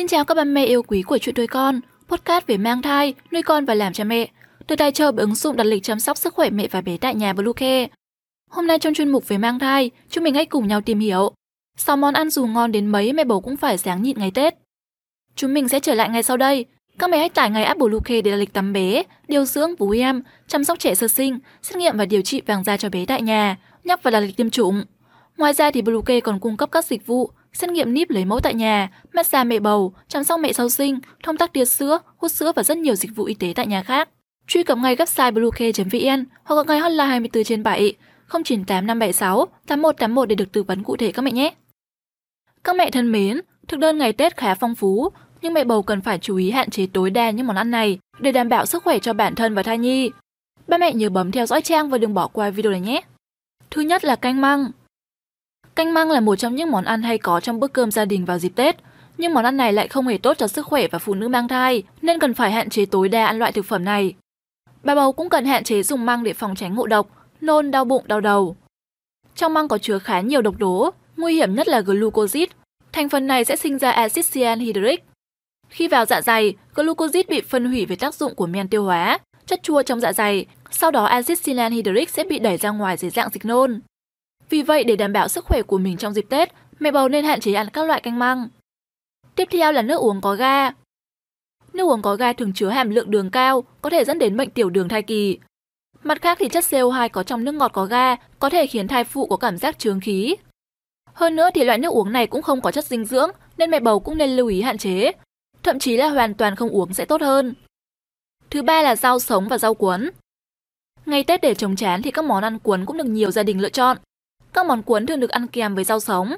Xin chào các bạn mẹ yêu quý của chuyện nuôi con, podcast về mang thai, nuôi con và làm cha mẹ, được tài trợ bởi ứng dụng đặt lịch chăm sóc sức khỏe mẹ và bé tại nhà Bluecare. Hôm nay trong chuyên mục về mang thai, chúng mình hãy cùng nhau tìm hiểu. Sau món ăn dù ngon đến mấy mẹ bầu cũng phải sáng nhịn ngày Tết. Chúng mình sẽ trở lại ngay sau đây. Các mẹ hãy tải ngay app Bluecare để đặt lịch tắm bé, điều dưỡng bú em, chăm sóc trẻ sơ sinh, xét nghiệm và điều trị vàng da cho bé tại nhà, nhắc và đặt lịch tiêm chủng. Ngoài ra thì Bluecare còn cung cấp các dịch vụ xét nghiệm níp lấy mẫu tại nhà, massage mẹ bầu, chăm sóc mẹ sau sinh, thông tắc tiệt sữa, hút sữa và rất nhiều dịch vụ y tế tại nhà khác. Truy cập ngay website bluecare.vn hoặc gọi ngay hotline 24 trên 7 098 576 8181 để được tư vấn cụ thể các mẹ nhé. Các mẹ thân mến, thực đơn ngày Tết khá phong phú, nhưng mẹ bầu cần phải chú ý hạn chế tối đa những món ăn này để đảm bảo sức khỏe cho bản thân và thai nhi. Ba mẹ nhớ bấm theo dõi trang và đừng bỏ qua video này nhé. Thứ nhất là canh măng. Canh măng là một trong những món ăn hay có trong bữa cơm gia đình vào dịp Tết, nhưng món ăn này lại không hề tốt cho sức khỏe và phụ nữ mang thai, nên cần phải hạn chế tối đa ăn loại thực phẩm này. Bà bầu cũng cần hạn chế dùng măng để phòng tránh ngộ độc, nôn, đau bụng, đau đầu. Trong măng có chứa khá nhiều độc tố, nguy hiểm nhất là glucosid. Thành phần này sẽ sinh ra axit cyanhydric. Khi vào dạ dày, glucosid bị phân hủy về tác dụng của men tiêu hóa, chất chua trong dạ dày, sau đó axit cyanhydric sẽ bị đẩy ra ngoài dưới dạng dịch nôn. Vì vậy, để đảm bảo sức khỏe của mình trong dịp Tết, mẹ bầu nên hạn chế ăn các loại canh măng. Tiếp theo là nước uống có ga. Nước uống có ga thường chứa hàm lượng đường cao, có thể dẫn đến bệnh tiểu đường thai kỳ. Mặt khác thì chất CO2 có trong nước ngọt có ga có thể khiến thai phụ có cảm giác trướng khí. Hơn nữa thì loại nước uống này cũng không có chất dinh dưỡng nên mẹ bầu cũng nên lưu ý hạn chế. Thậm chí là hoàn toàn không uống sẽ tốt hơn. Thứ ba là rau sống và rau cuốn. Ngày Tết để chống chán thì các món ăn cuốn cũng được nhiều gia đình lựa chọn. Các món cuốn thường được ăn kèm với rau sống.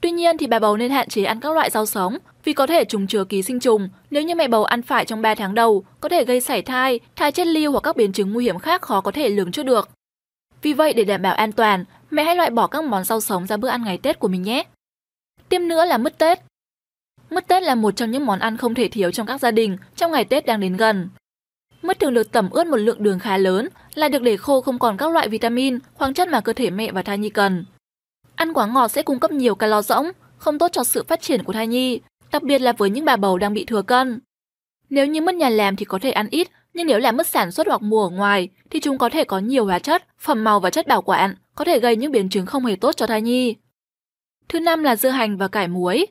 Tuy nhiên thì bà bầu nên hạn chế ăn các loại rau sống vì có thể trùng chứa ký sinh trùng. Nếu như mẹ bầu ăn phải trong 3 tháng đầu, có thể gây sảy thai, thai chết lưu hoặc các biến chứng nguy hiểm khác khó có thể lường trước được. Vì vậy để đảm bảo an toàn, mẹ hãy loại bỏ các món rau sống ra bữa ăn ngày Tết của mình nhé. Tiếp nữa là mứt Tết. Mứt Tết là một trong những món ăn không thể thiếu trong các gia đình trong ngày Tết đang đến gần. Mứt thường được tẩm ướt một lượng đường khá lớn, lại được để khô không còn các loại vitamin, khoáng chất mà cơ thể mẹ và thai nhi cần. Ăn quá ngọt sẽ cung cấp nhiều calo rỗng, không tốt cho sự phát triển của thai nhi, đặc biệt là với những bà bầu đang bị thừa cân. Nếu như mất nhà làm thì có thể ăn ít, nhưng nếu là mất sản xuất hoặc mua ở ngoài thì chúng có thể có nhiều hóa chất, phẩm màu và chất bảo quản, có thể gây những biến chứng không hề tốt cho thai nhi. Thứ năm là dưa hành và cải muối.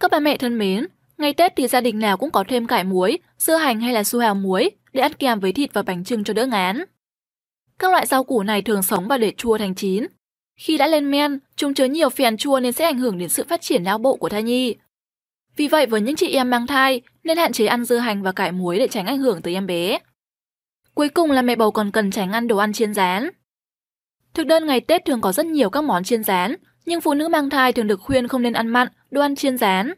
Các bà mẹ thân mến, ngày Tết thì gia đình nào cũng có thêm cải muối, dưa hành hay là su hào muối để ăn kèm với thịt và bánh trưng cho đỡ ngán. Các loại rau củ này thường sống và để chua thành chín. Khi đã lên men, chúng chứa nhiều phèn chua nên sẽ ảnh hưởng đến sự phát triển não bộ của thai nhi. Vì vậy với những chị em mang thai nên hạn chế ăn dưa hành và cải muối để tránh ảnh hưởng tới em bé. Cuối cùng là mẹ bầu còn cần tránh ăn đồ ăn chiên rán. Thực đơn ngày Tết thường có rất nhiều các món chiên rán, nhưng phụ nữ mang thai thường được khuyên không nên ăn mặn, đồ ăn chiên rán.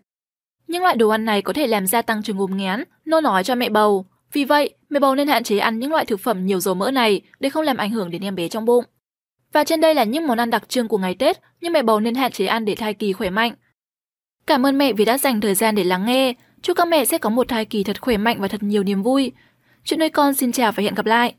Những loại đồ ăn này có thể làm gia tăng trường ngụm nghén, nôn nói cho mẹ bầu. Vì vậy, mẹ bầu nên hạn chế ăn những loại thực phẩm nhiều dầu mỡ này để không làm ảnh hưởng đến em bé trong bụng. Và trên đây là những món ăn đặc trưng của ngày Tết, nhưng mẹ bầu nên hạn chế ăn để thai kỳ khỏe mạnh. Cảm ơn mẹ vì đã dành thời gian để lắng nghe. Chúc các mẹ sẽ có một thai kỳ thật khỏe mạnh và thật nhiều niềm vui. Chuyện nuôi con xin chào và hẹn gặp lại.